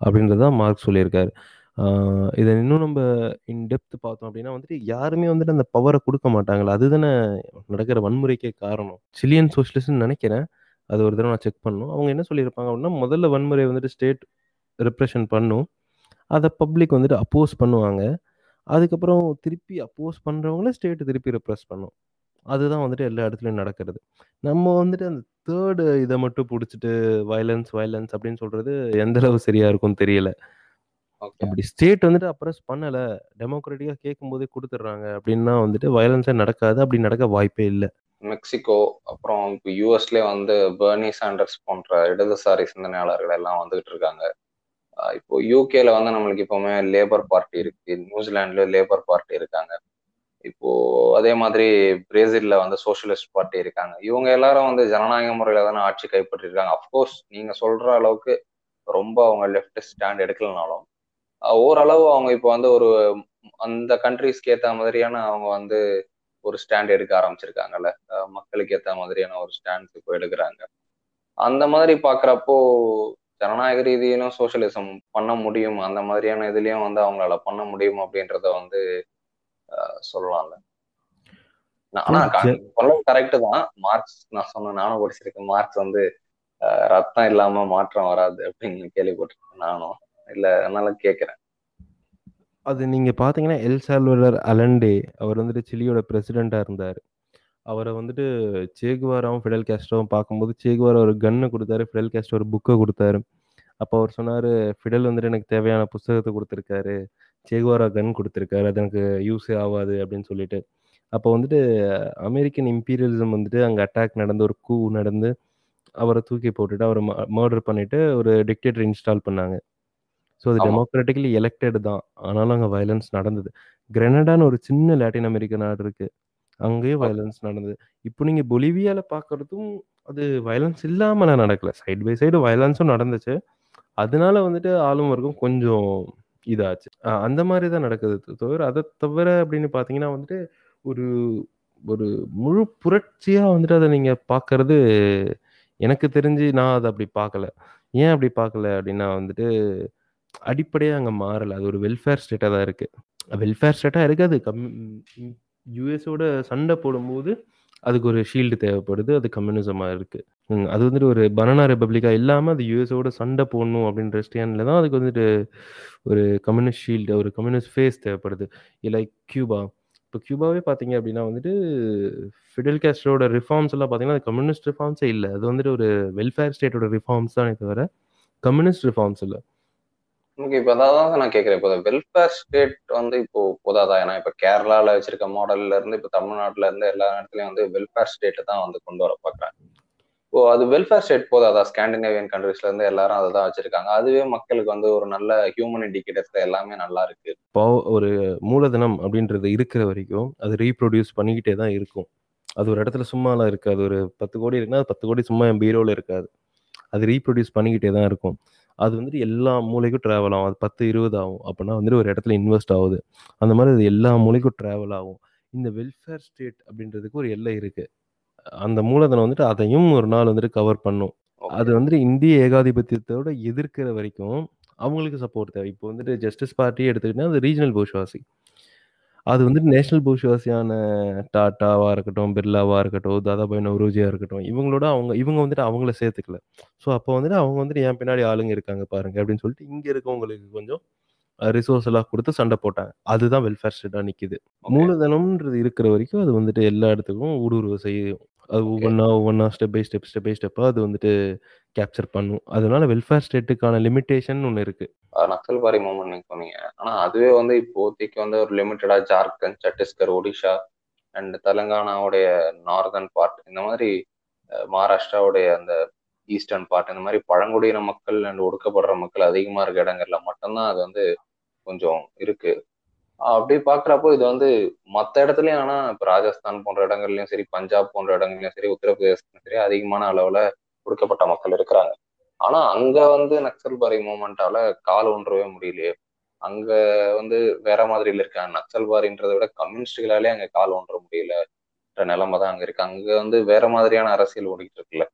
அப்படின்றது தான் மார்க்ஸ் சொல்லியிருக்காரு. இதை இன்னும் நம்ம இன்டெப்த் பார்த்தோம் அப்படின்னா வந்துட்டு யாருமே வந்துட்டு அந்த பவரை கொடுக்க மாட்டாங்களா அதுதானே நடக்கிற வன்முறைக்கே காரணம். சிலியன் சோஷியலிஸ்ட்னு நினைக்கிறேன். அது ஒரு தடவை நான் செக் பண்ணணும். அவங்க என்ன சொல்லியிருப்பாங்க அப்படின்னா முதல்ல வன்முறை வந்துட்டு ஸ்டேட் ரிப்ரெஷன் பண்ணும். அதை பப்ளிக் வந்துட்டு அப்போஸ் பண்ணுவாங்க. அதுக்கப்புறம் திருப்பி அப்போஸ் பண்ணுறவங்கள ஸ்டேட்டு திருப்பி ரெப்ரெஸ் பண்ணும். அதுதான் வந்துட்டு எல்லா இடத்துலையும் நடக்கிறது. நம்ம வந்துட்டு அந்த தேர்டு இதை மட்டும் பிடிச்சிட்டு வயலன்ஸ் வயலன்ஸ் அப்படின்னு சொல்கிறது எந்த அளவு சரியாக இருக்கும்னு தெரியல. அப்படி ஸ்டேட் வந்துட்டு அப்ரஸ் பண்ணலை டெமோக்ராட்டிக்காக கேட்கும் போதே கொடுத்துட்றாங்க அப்படின்னா வந்துட்டு வயலன்ஸே நடக்காது. அப்படி நடக்க வாய்ப்பே இல்லை. மெக்சிகோ அப்புறம் இப்போ யூஎஸ்லேயே வந்து பெர்னி சாண்டர்ஸ் போன்ற இடதுசாரி சிந்தனையாளர்கள் எல்லாம் வந்துகிட்டு இருக்காங்க. இப்போ யூகேல வந்து நம்மளுக்கு இப்பவுமே லேபர் பார்ட்டி இருக்கு. நியூசிலாந்துல லேபர் பார்ட்டி இருக்காங்க. இப்போ அதே மாதிரி பிரேசில்ல வந்து சோசியலிஸ்ட் பார்ட்டி இருக்காங்க. இவங்க எல்லாரும் வந்து ஜனநாயக முறையில தானே ஆட்சி கைப்பற்றிருக்காங்க. அஃப்கோர்ஸ் நீங்க சொல்ற அளவுக்கு ரொம்ப அவங்க லெஃப்ட் ஸ்டாண்ட் எடுக்கலனாலும் ஓரளவு அவங்க இப்போ வந்து ஒரு அந்த கண்ட்ரிஸ்க்கு ஏத்த மாதிரியான அவங்க வந்து ஒரு ஸ்டாண்ட் எடுக்க ஆரம்பிச்சிருக்காங்கல்ல. மக்களுக்கு ஏத்த மாதிரியான ஒரு ஸ்டாண்ட் இப்போ எடுக்கிறாங்க. அந்த மாதிரி பாக்குறப்போ ஜனநாயக ரீதியிலும் சோசியலிசம் பண்ண முடியும். அந்த மாதிரியான இதுலயும் வந்து அவங்களால பண்ண முடியும் அப்படின்றத வந்து சொல்லலாம்ல. ஆனா கரெக்ட் தான். மார்க்ஸ் நான் சொன்ன நானும் படிச்சிருக்கேன். மார்க்ஸ் வந்து ரத்தம் இல்லாம மாற்றம் வராது அப்படின்னு கேள்விப்பட்டிருக்கேன் நானும். இல்ல அதனால கேக்குறேன். அது நீங்கள் பார்த்தீங்கன்னா எல் சால்வடர் அலண்டே அவர் வந்துட்டு சிலியோட பிரசிடெண்ட்டாக இருந்தார். அவரை வந்துட்டு சேகுவாராவும் ஃபிடல் கேஸ்ட்ரோவும் பார்க்கும்போது சேகுவாரா ஒரு கன்னை கொடுத்தாரு ஃபிடல் கேஸ்ட்ரோ ஒரு புக்கை கொடுத்தாரு. அப்போ அவர் சொன்னார் ஃபிடல் வந்துட்டு எனக்கு தேவையான புஸ்தகத்தை கொடுத்துருக்காரு சேகுவாரா கன் கொடுத்துருக்காரு அது எனக்கு யூஸே ஆகாது அப்படின்னு சொல்லிட்டு. அப்போ வந்துட்டு அமெரிக்கன் இம்பீரியலிசம் வந்துட்டு அங்கே அட்டாக் நடந்து ஒரு கூ நடந்து அவரை தூக்கி போட்டுட்டு அவரை மர்டர் பண்ணிட்டு ஒரு டிக்டேட்டர் இன்ஸ்டால் பண்ணாங்க. ஸோ அது ஆமா. டெமோக்ராட்டிக்கலி எலெக்டட் தான். ஆனாலும் அங்கே வயலன்ஸ் நடந்தது. கிரெனடான்னு ஒரு சின்ன லாட்டின் அமெரிக்க நாடு இருக்கு. அங்கேயும். வயலன்ஸ் நடந்தது. இப்போ நீங்கள் பொலிவியாவில் பார்க்குறதும் அது வயலன்ஸ் இல்லாமலாம் நடக்கல. சைடு பை சைடு வயலன்ஸும் நடந்துச்சு. அதனால வந்துட்டு ஆளும் வர்க்கம் கொஞ்சம் இதாச்சு. அந்த மாதிரி தான் நடக்குது. தவிர அதை தவிர அப்படின்னு பார்த்தீங்கன்னா வந்துட்டு ஒரு ஒரு முழு புரட்சியாக வந்துட்டு அதை நீங்கள் பார்க்கறது எனக்கு தெரிஞ்சு நான் அதை அப்படி பார்க்கல ஏன் அப்படி பார்க்கல அப்படின்னா வந்துட்டு அடிப்படையாக அங்கே மாறலை. அது ஒரு வெல்ஃபேர் ஸ்டேட்டாக தான் இருக்குது வெல்ஃபேர் ஸ்டேட்டாக இருக்குது. கம் யூஎஸோட சண்டை போடும்போது அதுக்கு ஒரு ஷீல்டு தேவைப்படுது அது கம்யூனிசமாக இருக்குது அது வந்துட்டு ஒரு பனானா ரிப்பப்ளிக்காக இல்லாமல் அது யூஎஸோட சண்டை போடணும் அப்படின்ற ஸ்டேனில் தான் அதுக்கு வந்துட்டு ஒரு கம்யூனிஸ்ட் ஷீல்டு ஒரு கம்யூனிஸ்ட் ஃபேஸ் தேவைப்படுது. லைக் கியூபா இப்போ கியூபாவே பார்த்தீங்க அப்படின்னா வந்துட்டு ஃபிடல் கேஸ்டரோட ரிஃபார்ம்ஸ் எல்லாம் பார்த்தீங்கன்னா அது கம்யூனிஸ்ட் ரிஃபார்ம்ஸே இல்லை. அது வந்துட்டு ஒரு வெல்ஃபேர் ஸ்டேட்டோட ரிஃபார்ம்ஸ் தானே தவிர கம்யூனிஸ்ட் ரிஃபார்ம்ஸ் இல்லை. ஓகே இப்போ அதான் நான் கேட்குறேன் இப்போ வெல்ஃபேர் ஸ்டேட் வந்து இப்போ போதாதா? ஏன்னா இப்போ கேரளால வச்சிருக்க மாடல்ல இருந்து இப்போ தமிழ்நாட்டுல இருந்து எல்லா இடத்துலயும் வந்து வெல்ஃபேர் ஸ்டேட் தான் வந்து கொண்டு வர பார்க்குறாங்க ஓ அது வெல்ஃபேர் ஸ்டேட் போதாதா? ஸ்காண்டினேவியன் கண்ட்ரீஸ்ல இருந்து எல்லாரும் அதை தான் வச்சிருக்காங்க. அதுவே மக்களுக்கு வந்து ஒரு நல்ல ஹியூமன் இண்டிகேட்டர்ஸ்ல எல்லாமே நல்லா இருக்கு. இப்போ ஒரு மூலதனம் அப்படின்றது இருக்கிற வரைக்கும் அது ரீப்ரொடியூஸ் பண்ணிக்கிட்டே தான் இருக்கும். அது ஒரு இடத்துல சும்மாலாம் இருக்காது. ஒரு பத்து கோடி இருக்குன்னா அது பத்து கோடி சும்மா என் பீரோவில் இருக்காது. அது ரீப்ரொடியூஸ் பண்ணிக்கிட்டே தான் இருக்கும். அது வந்துட்டு எல்லா மூலைக்கும் ட்ராவல் ஆகும். அது 10, 20 ஆகும். அப்பன்னா வந்துட்டு ஒரு இடத்துல இன்வெஸ்ட் ஆகுது. அந்த மாரி அது எல்லா மூலைக்கும் ட்ராவல் ஆகும். இந்த வெல்ஃபேர் ஸ்டேட் அப்படின்றதுக்கு ஒரு எல்லை இருக்கு. அந்த மூலதனம் வந்துட்டு அதையும் ஒரு நாள் வந்துட்டு கவர் பண்ணும். அது. வந்துட்டு இந்திய ஏகாதிபத்தியத்தோட எதிர்க்கிற வரைக்கும் அவங்களுக்கு சப்போர்ட் தேவை. இப்போ வந்துட்டு ஜஸ்டிஸ் பார்ட்டியே எடுத்துக்கிட்டா அது ரீஜனல் பூர்ஷ்வாசி. அது வந்துட்டு நேஷனல் பூர்ஷ்வாசியான டாட்டாவா இருக்கட்டும், பிர்லாவா இருக்கட்டும், தாதாபாய் நவ்ரோஜியா இருக்கட்டும், இவங்களோட அவங்க இவங்க வந்துட்டு அவங்கள சேர்த்துக்கல. ஸோ அப்போ வந்துட்டு அவங்க வந்துட்டு என் பின்னாடி ஆளுங்க இருக்காங்க பாருங்க அப்படின்னு சொல்லிட்டு இங்க இருக்கவங்களுக்கு கொஞ்சம் அ ரிசோர்ஸ் எல்லாம் குடுத்து சண்டை போட்டாங்க. அதுதான் வெல்ஃபேர் ஸ்டேட்டா நிக்குது. ஓகே. மூலதனம்ன்றது இருக்கிற வரைக்கும் அது வந்துட்டு எல்லா இடத்துக்கும் ஊடுருவ செய்யும். அது ஓகே. ஒவ்வொன்னா, ஒவ்வொன்னா step by step, step by ஸ்டெப்பா அது வந்துட்டு கேப்சர் பண்ணும். அதனால வெல்ஃபேர் ஸ்டேட்டுக்கான லிமிட்டேஷன் ஒண்ணு இருக்கு. நக்சல்பாரி மூவ்மெண்ட் நீங்க சொன்னீங்க. ஆனா அதுவே வந்து இப்போதைக்கு வந்து ஒரு லிமிட்டடா ஜார்க்கண்ட், சத்தீஸ்கர், ஒடிஷா அண்ட் தெலுங்கானாவுடைய நார்தர்ன் பார்ட் இந்த மாதிரி மகாராஷ்டிராவுடைய அந்த ஈஸ்டர்ன் பார்ட் இந்த மாதிரி பழங்குடியின மக்கள் அண்ட் ஒடுக்கப்படுற மக்கள் அதிகமா இருக்க இடங்கள்ல மட்டும்தான் அது வந்து கொஞ்சம் இருக்கு. அப்படி பார்க்குறப்போ இது வந்து மத்த இடத்துலயும் ஆனா இப்ப ராஜஸ்தான் போன்ற இடங்கள்லயும் சரி, பஞ்சாப் போன்ற இடங்கள்லயும் சரி, உத்தரப்பிரதேசம் சரி அதிகமான அளவுல ஒடுக்கப்பட்ட மக்கள் இருக்கிறாங்க. ஆனா அங்க வந்து நக்சல்பாரி மூமெண்டால கால் ஒன்றவே முடியலையே. அங்க வந்து வேற மாதிரியில இருக்காங்க. நக்சல்பாரின்றத விட கம்யூனிஸ்டுகளாலே அங்க கால் ஒன்ற முடியல நிலைமை தான் அங்க இருக்கு. அங்க வந்து வேற மாதிரியான அரசியல் ஓடிக்கிட்டு இருக்குல்ல.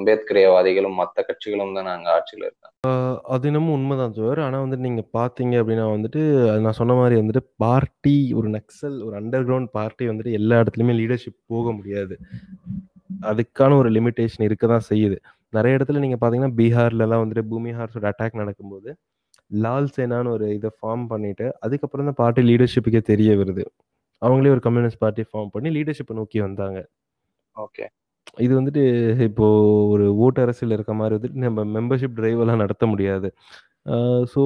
அம்பேத்கரியவாதிகளும் மத்த கட்சிகளும் தானே அங்க ஆட்சியில இருக்காங்க. அது என்னமோ உண்மதான் தோழர். ஆனா வந்துட்டு நீங்க பார்த்தீங்க அப்படின்னா வந்துட்டு, அது நான் சொன்ன மாரி வந்துட்டு பார்ட்டி ஒரு நக்சல் ஒரு அண்டர் கிரவுண்ட் பார்ட்டி வந்துட்டு எல்லா இடத்துலயுமே லீடர்ஷிப் போக முடியாது. அதுக்கான ஒரு லிமிட்டேஷன் இருக்க தான் செய்யுது. நெறைய இடத்துல நீங்க பார்த்தீங்கன்னா, பீகார்லலாம் வந்துட்டு பூமி ஹார்ஸோட அட்டாக் நடக்கும்போது, லால் சேனான்னு ஒரு இத ஃபார்ம் பண்ணிட்டு, அதுக்கப்புறம் தான் பார்ட்டி லீடர்ஷிப்புக்கே தெரிய வருது. அவங்களே ஒரு கம்யூனிஸ்ட் பார்ட்டி ஃபார்ம் பண்ணி லீடர்ஷிப்ப நோக்கி வந்தாங்க. ஓகே. இது வந்துட்டு இப்போ ஒரு ஓட்டு அரசியல் இருக்க மாரி வந்துட்டு நம்ம மெம்பர்ஷிப் டிரைவ் எல்லாம் நடத்த முடியாது. ஆ ஸோ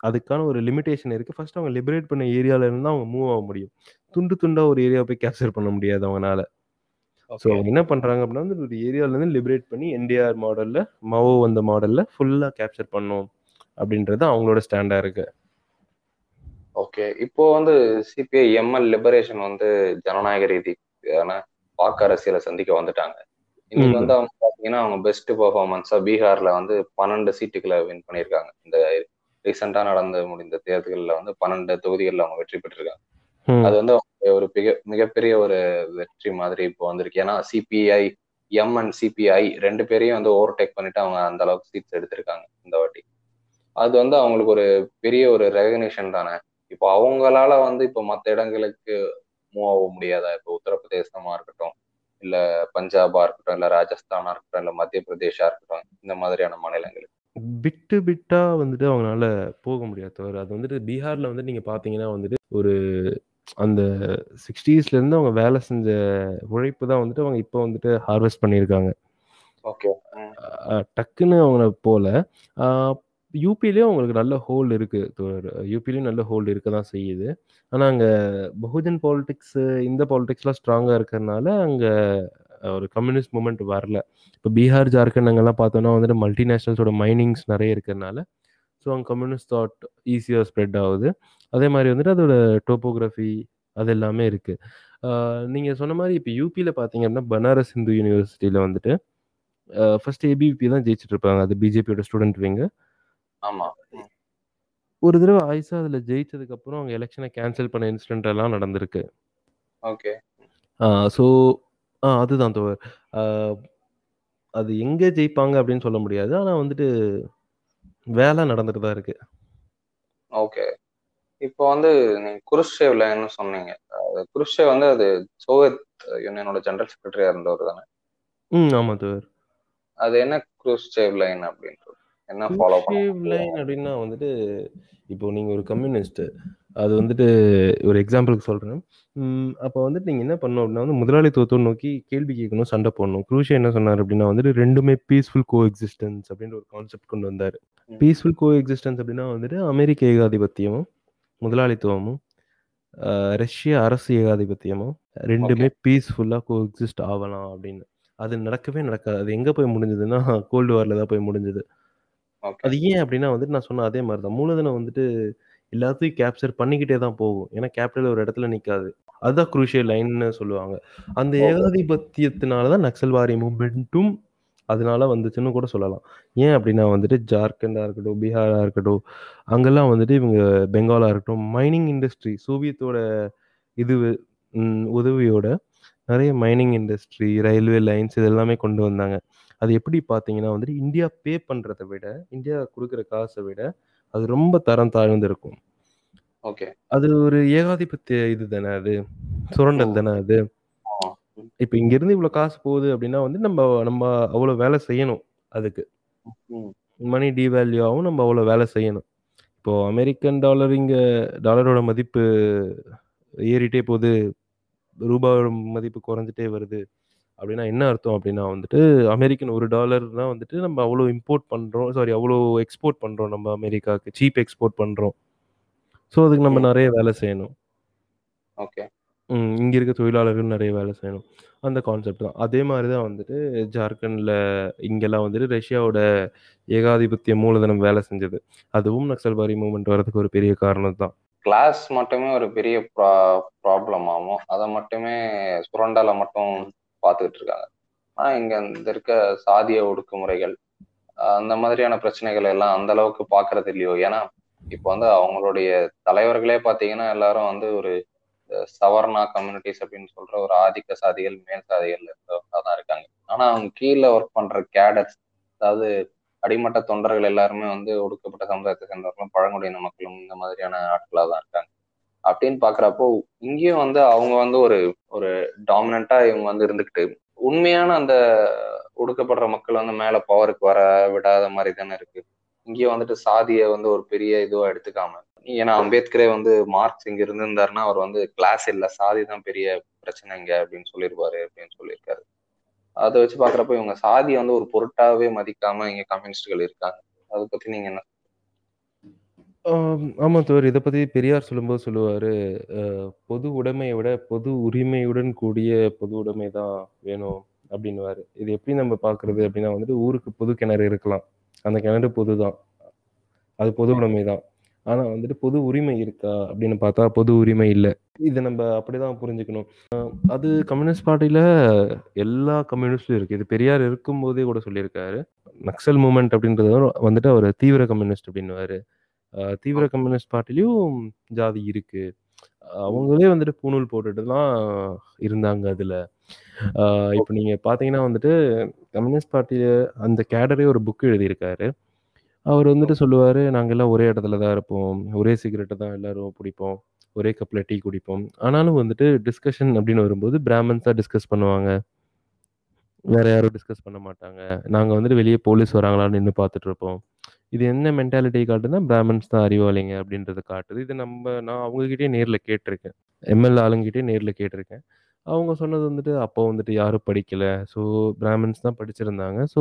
அதுக்கான ஒரு லிமிட்டேஷன் இருக்கு. ஃபர்ஸ்ட் அவங்க லிபரேட் பண்ண ஏரியால இருந்து தான் அவங்க மூவ் ஆக முடியும். துண்டு துண்டா ஒரு ஏரியாவ போய் கேப்சர் பண்ண முடியாது அவங்கனால. So okay. அவங்க என்ன பண்றாங்க அப்படின்னா வந்து ஒரு ஏரியால இருந்து லிபரேட் பண்ணி என்டிஆர் மாடல்ல, மாவோ வந்த மாடல்ல ஃபுல்லா கேப்சர் பண்ணணும் அப்படின்றது அவங்களோட ஸ்டாண்டா இருக்கு. ஓகே. இப்போ வந்து சிபிஐ, எம்எல் லிபரேஷன் வந்து ஜனநாயக ரீதியான வாக்கு அரசியல சந்திக்க வந்துட்டாங்க. இன்னைக்கு. வந்து அவங்க பார்த்தீங்கன்னா, அவங்க பெஸ்ட் பெர்ஃபார்மன்ஸா பீகார்ல வந்து 12 சீட்டுகள வின் பண்ணியிருக்காங்க. இந்த ரீசென்ட்டா நடந்து முடிந்த தேர்தல்கள்ல வந்து 12 தொகுதிகள்ல அவங்க வெற்றி பெற்றிருக்காங்க. அது. வந்து ஒரு மிக மிகப்பெரிய ஒரு வெற்றி மாதிரி இப்போ வந்திருக்கு. ஏன்னா சிபிஐ, எம் அண்ட் சிபிஐ 2 பேரையும் வந்து ஓவர்டேக் பண்ணிட்டு அவங்க அந்த அளவுக்கு சீட்ஸ் எடுத்திருக்காங்க இந்த வாட்டி. அது வந்து அவங்களுக்கு ஒரு பெரிய ஒரு ரெகக்னிஷன் தானே. இப்போ அவங்களால வந்து இப்போ மத்த இடங்களுக்கு மூவ் ஆக முடியாதா? இப்போ உத்தரப்பிரதேசமா இருக்கட்டும், இல்ல பஞ்சாபா இருக்கட்டும், இல்ல ராஜஸ்தானா இருக்கட்டும், இல்ல மத்திய பிரதேஷா இருக்கட்டும், இந்த மாதிரியான மாநிலங்களுக்கு. பிட்டு பிட்டா வந்துட்டு அவங்கனால போக முடியாது தோழர். அது வந்துட்டு பீகார்ல வந்து நீங்க பார்த்தீங்கன்னா வந்துட்டு, ஒரு அந்த 60ஸ்ல இருந்து அவங்க வேலை செஞ்ச உழைப்பு தான் வந்துட்டு அவங்க இப்போ வந்துட்டு ஹார்வெஸ்ட் பண்ணியிருக்காங்க. ஓகே. டக்குன்னு அவங்க போல. ஆ யூபிலயும் அவங்களுக்கு நல்ல ஹோல்டு இருக்குது யூபிலையும் நல்ல ஹோல்டு இருக்க தான் செய்யுது. ஆனால் அங்கே பகுஜன் பாலிடிக்ஸு இந்த பாலிடிக்ஸ்லாம் ஸ்ட்ராங்காக இருக்கிறதுனால அங்கே ஒரு கம்யூனிஸ்ட் மூமெண்ட் வரல. இப்போ பீகார், ஜார்க்கண்ட் அங்கெல்லாம் பார்த்தோன்னா வந்துட்டு மல்டிநேஷ்னல்ஸோட மைனிங்ஸ் நிறைய இருக்கறனால, ஸோ அங்கே கம்யூனிஸ்ட் தாட் ஈஸியாக ஸ்ப்ரெட் ஆகுது. அதே மாதிரி வந்துட்டு அதோட டோப்போகிராஃபி அது எல்லாமே இருக்குது நீங்கள் சொன்ன மாதிரி இப்போ யூபியில் பார்த்தீங்க அப்படின்னா, பனாரஸ் இந்து யூனிவர்சிட்டியில் வந்துட்டு ஃபர்ஸ்ட் ஏபிபி தான் ஜெயிச்சுட்டு இருப்பாங்க. அது பிஜேபியோட ஸ்டூடண்ட் விங்கு. ஆமா. ஒரு தடவ ஆயிஷா அதுல ஜெயிச்சதுக்கு அப்புறம் அவங்க எலக்ஷன கேன்சல் பண்ண இன்சிடென்ட் எல்லாம் நடந்திருக்கு. ஓகே. ஸோ ஆ அதுதான் தோழர். ஆ அது எங்க ஜெயிப்பாங்க அப்படின்னு சொல்ல முடியாது. ஆனா வந்துட்டு வேலை நடந்துட்டு தான் இருக்கு. ஓகே. இப்போ வந்து நீங்க குருஷ்சேவ் லைன்னு சொன்னீங்க. குருஷ்சேவ் வந்து அது சோவியத் யூனியனோட ஜெனரல் செக்ரட்டரியா இருந்தவர் தானே? ம். ஆமா தோழர். அது என்ன குருஷ்சேவ் லைன் அப்படின்றது? என்ன ஃபாலோ? லைன் அப்படின்னா வந்துட்டு, இப்போ நீங்க ஒரு கம்யூனிஸ்ட். அது வந்துட்டு ஒரு எக்ஸாம்பிளுக்கு சொல்றேன். அப்போ வந்துட்டு நீங்க என்ன பண்ணணும் அப்படின்னா வந்து முதலாளித்துவத்த நோக்கி கேள்வி கேட்கணும், சண்டை போடணும். குரூஷியா என்ன சொன்னாரு அப்படின்னா வந்துட்டு 2மே பீஸ்ஃபுல் கோ எக்ஸிஸ்டன்ஸ் அப்படின்ற ஒரு கான்செப்ட் கொண்டு வந்தாரு. பீஸ்ஃபுல் கோ எக்ஸிஸ்டன்ஸ் அப்படின்னா வந்துட்டு அமெரிக்க ஏகாதிபத்தியமும், முதலாளித்துவமும், ரஷ்ய அரசு ஏகாதிபத்தியமும் ஓகே. 2மே பீஸ்ஃபுல்லா கோ எக்ஸிஸ்ட் ஆவலாம் அப்படின்னு. அது நடக்கவே நடக்காது. அது எங்க போய் முடிஞ்சதுன்னா, கோல்டு வார்ல தான் போய் முடிஞ்சது. அது ஏன் அப்படின்னா வந்துட்டு நான் சொன்ன அதே மாரி தான். மூலதனம் வந்துட்டு எல்லாத்தையும் கேப்சர் பண்ணிக்கிட்டே தான் போகும். ஏன்னா கேபிட்டல் ஒரு இடத்துல நிக்காது. அதுதான் குரூஷியல் லைன்னு சொல்லுவாங்க. அந்த. ஏகாதிபத்தியத்தினால தான் நக்சல்வாரி மூவ்மெண்ட்டும் அதனால வந்துச்சுன்னு கூட சொல்லலாம் ஏன் அப்படின்னா வந்துட்டு ஜார்க்கண்டாக இருக்கட்டும் பீகாராக இருக்கட்டும் அங்கெல்லாம் வந்துட்டு இவங்க பெங்காலாக இருக்கட்டும் மைனிங் இண்டஸ்ட்ரி சோவியத்தோட இது உதவியோட நிறைய மைனிங் இண்டஸ்ட்ரி ரயில்வே லைன்ஸ் இது எல்லாமே கொண்டு வந்தாங்க அது எப்படி பார்த்தீங்கன்னா வந்துட்டு இந்தியா பே பண்ணுறதை விட இந்தியா கொடுக்குற காசை விட அது ரொம்ப தரம் தாழ்ந்து இருக்கும் ஓகே. அது ஒரு ஏகாதிபத்திய இது தானே அது? சுரண்டல் தானே அது. இப்போ இங்கேருந்து இவ்வளோ காசு போகுது அப்படின்னா வந்து நம்ம நம்ம அவ்வளோ வேலை செய்யணும் அதுக்கு. மணி டிவேல்யூ ஆகும் நம்ம அவ்வளோ வேலை செய்யணும். இப்போ அமெரிக்கன் டாலர் இங்கே டாலரோட மதிப்பு ஏறிட்டே போகுது. ரூபாயோட மதிப்பு குறைஞ்சிட்டே வருது. அப்படின்னா என்ன அர்த்தம் அப்படின்னா வந்துட்டு அமெரிக்கன் ஒரு டாலர் தான் வந்துட்டு நம்ம அவ்வளோ இம்போர்ட் பண்ணுறோம் சாரி அவ்வளோ எக்ஸ்போர்ட் பண்ணுறோம் நம்ம அமெரிக்காவுக்கு சீப் எக்ஸ்போர்ட் பண்ணுறோம் ஸோ அதுக்கு நம்ம. நிறைய வேலை செய்யணும். ஓகே. ம் இங்கே இருக்க தொழிலாளர்கள் நிறைய வேலை செய்யணும். அந்த கான்செப்ட் தான். அதே மாதிரி தான் வந்துட்டு ஜார்க்கண்டில் இங்கெல்லாம் வந்துட்டு ரஷ்யாவோட ஏகாதிபத்திய மூலதனம் வேலை செஞ்சது. அதுவும் நக்சல்பாரி மூவ்மெண்ட் வரதுக்கு ஒரு பெரிய காரணம் தான். கிளாஸ் மட்டுமே ஒரு பெரிய ப்ராப்ளம் ஆகும். அதை மட்டுமே சுரண்டால மட்டும் பார்த்துக்கிட்டு இருக்காங்க ஆனா இங்க இந்த இருக்க சாதிய ஒடுக்குமுறைகள் அந்த மாதிரியான பிரச்சனைகள் எல்லாம் அந்த அளவுக்கு பாக்குறது இல்லையோ? ஏன்னா இப்போ வந்து அவங்களுடைய தலைவர்களே பாத்தீங்கன்னா எல்லாரும் வந்து ஒரு சவர்ணா கம்யூனிட்டிஸ் அப்படின்னு சொல்ற ஒரு ஆதிக்க சாதிகள் மேல் சாதிகள் இருந்தவங்க தான் இருக்காங்க. ஆனா அவங்க கீழே ஒர்க் பண்ற கேடர்ஸ் அதாவது அடிமட்ட தொண்டர்கள் எல்லாருமே வந்து ஒடுக்கப்பட்ட சமுதாயத்தை சேர்ந்தவர்களும் பழங்குடியின மக்களும் இந்த மாதிரியான ஆட்களா தான் இருக்காங்க. அப்படின்னு பாக்குறப்போ இங்கேயும் வந்து அவங்க வந்து ஒரு ஒரு டாமினண்டா இவங்க வந்து இருந்துகிட்டு உண்மையான அந்த ஒடுக்கப்படுற மக்கள் வந்து மேல பவருக்கு வர விடாத மாதிரி தானே இருக்கு. இங்கேயும் வந்துட்டு சாதியை வந்து ஒரு பெரிய இதுவா எடுத்துக்காம ஏன்னா அம்பேத்கரே வந்து மார்க்ஸ் இங்க இருந்திருந்தாருன்னா அவர் வந்து கிளாஸ் இல்ல சாதி தான் பெரிய பிரச்சனை இங்க அப்படின்னு சொல்லியிருப்பாரு அப்படின்னு சொல்லியிருக்காரு. அதை வச்சு பாக்குறப்ப இவங்க சாதியை வந்து ஒரு பொருட்டாவே மதிக்காம இங்க கம்யூனிஸ்டுகள் இருக்காங்க. அதை பத்தி நீங்க என்ன ஆம், ஆமா தோர் இதை பத்தி பெரியார் சொல்லும்போது சொல்லுவாரு. பொது உடைமையை விட பொது உரிமையுடன் கூடிய பொது உடைமை தான் வேணும் அப்படின்னுவாரு. இது எப்படி நம்ம பார்க்குறது அப்படின்னா வந்துட்டு ஊருக்கு பொது கிணறு இருக்கலாம். அந்த கிணறு பொது தான். அது பொது உடைமை தான். ஆனா வந்துட்டு பொது உரிமை இருக்கா அப்படின்னு பார்த்தா பொது உரிமை இல்லை. இதை நம்ம அப்படிதான் புரிஞ்சுக்கணும். அது கம்யூனிஸ்ட் பார்ட்டியில எல்லா கம்யூனிஸ்டும் இருக்கு. இது பெரியார் இருக்கும்போதே கூட சொல்லியிருக்காரு. நக்சல் மூமெண்ட் அப்படின்றது வந்துட்டு அவர் தீவிர கம்யூனிஸ்ட் அப்படின்னுவாரு. தீவிர கம்யூனிஸ்ட் பார்ட்டிலையும் ஜாதி இருக்கு. அவங்களே வந்துட்டு பூணூல் போட்டுட்டு தான் இருந்தாங்க அதுல. இப்போ நீங்க பாத்தீங்கன்னா வந்துட்டு கம்யூனிஸ்ட் பார்ட்டியில அந்த கேடரே ஒரு புக் எழுதியிருக்காரு. அவர் வந்துட்டு சொல்லுவாரு நாங்க எல்லாம் ஒரே இடத்துல தான் இருப்போம். ஒரே சிகரெட்டை தான் எல்லாரும் பிடிப்போம். ஒரே கப்பில் டீ குடிப்போம். ஆனாலும் வந்துட்டு டிஸ்கஷன் அப்படின்னு வரும்போது பிராமன்ஸ் தான் டிஸ்கஸ் பண்ணுவாங்க. வேற யாரும் டிஸ்கஸ் பண்ண மாட்டாங்க. நாங்க வந்துட்டு வெளியே போலீஸ் வராங்களான்னு நின்று பார்த்துட்டு இருப்போம். இது என்ன மென்டாலிட்டி காட்டுதுன்னா பிராமன்ஸ் தான் அறிவாளிங்க அப்படின்றத காட்டுது. இது நம்ம நான் அவங்ககிட்டயே நேரில் கேட்டிருக்கேன். எம்எல்ஏ ஆளுங்கிட்டே நேரில் கேட்டிருக்கேன். அவங்க சொன்னது வந்துட்டு அப்போ வந்துட்டு யாரும் படிக்கல. ஸோ பிராமின்ஸ் தான் படிச்சிருந்தாங்க. ஸோ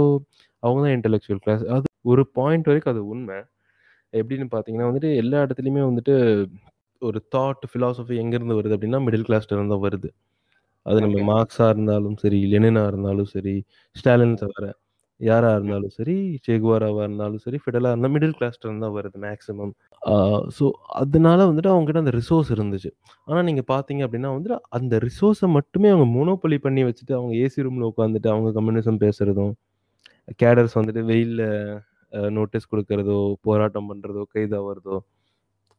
அவங்க தான் இன்டெலெக்சுவல் கிளாஸ் அது ஒரு பாயிண்ட் வரைக்கும் அது உண்மை. எப்படின்னு பார்த்தீங்கன்னா வந்துட்டு எல்லா இடத்துலையுமே வந்துட்டு ஒரு தாட் ஃபிலாசபி எங்கேருந்து வருது அப்படின்னா மிடில் கிளாஸ்ல இருந்து தான் வருது. அது நம்ம. மார்க்ஸாக இருந்தாலும் சரி லெனினா இருந்தாலும் சரி ஸ்டாலின் தவிர யாராக இருந்தாலும் சரி சேகுவாராவாக இருந்தாலும் சரி ஃபிடலாக இருந்தால் மிடில் கிளாஸ்ல இருந்து தான் வருது மேக்ஸிமம் ஸோ அதனால வந்துட்டு அவங்ககிட்ட அந்த ரிசோர்ஸ் இருந்துச்சு. ஆனால் நீங்கள் பார்த்தீங்க அப்படின்னா வந்துட்டு அந்த ரிசோர்ஸை மட்டுமே அவங்க மோனோபொலி பண்ணி வச்சுட்டு அவங்க ஏசி ரூமில் உட்காந்துட்டு அவங்க கம்யூனிசம் பேசுறதும் கேடர்ஸ் வந்துட்டு வெயிலில் நோட்டீஸ் கொடுக்கறதோ போராட்டம் பண்ணுறதோ கைதாகிறதோ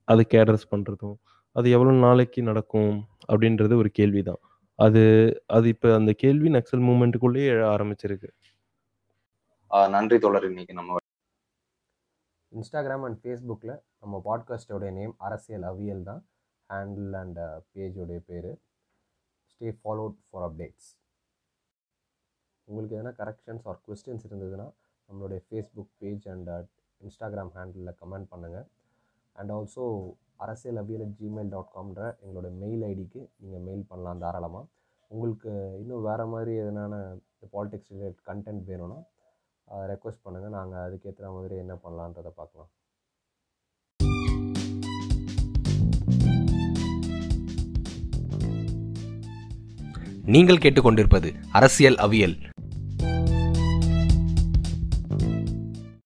அது கேடர்ஸ் பண்ணுறதும் அது எவ்வளோ நாளைக்கு நடக்கும் அப்படின்றது ஒரு கேள்வி தான் அது அது இப்போ அந்த கேள்வி நக்சல் மூமெண்ட்டுக்குள்ளேயே எழ ஆரம்பிச்சிருக்கு. நன்றி தொடர் இன்னைக்கு நம்ம இன்ஸ்டாகிராம் அண்ட் ஃபேஸ்புக்கில் நம்ம பாட்காஸ்டோடைய நேம் அரசியல் அவியல் தான். ஹேண்டில் அண்ட் பேஜோடைய பேர். ஸ்டே ஃபாலோட் ஃபார் அப்டேட்ஸ் உங்களுக்கு எதனா கரெக்ஷன்ஸ் ஆர் கொஸ்டின்ஸ் இருந்ததுன்னா நம்மளுடைய ஃபேஸ்புக் பேஜ் அண்ட் இன்ஸ்டாகிராம் ஹேண்டிலில் கமெண்ட் பண்ணுங்கள் and also Arasiyal Aviyal at Gmail dot காம்ன்ற எங்களோட மெயில் ஐடிக்கு நீங்கள் மெயில் பண்ணலாம் தாராளமாக உங்களுக்கு இன்னும் வேறு மாதிரி எதனான பாலிடிக்ஸ் ரிலேட் கண்டென்ட் வேணும்னா ரெக்வஸ்ட் பண்ணுங்கள் நாங்கள் அதுக்கேற்ற மாதிரி என்ன பண்ணலான்றதை பார்க்கலாம். நீங்கள் கேட்டுக்கொண்டிருப்பது அரசியல் அவியல்.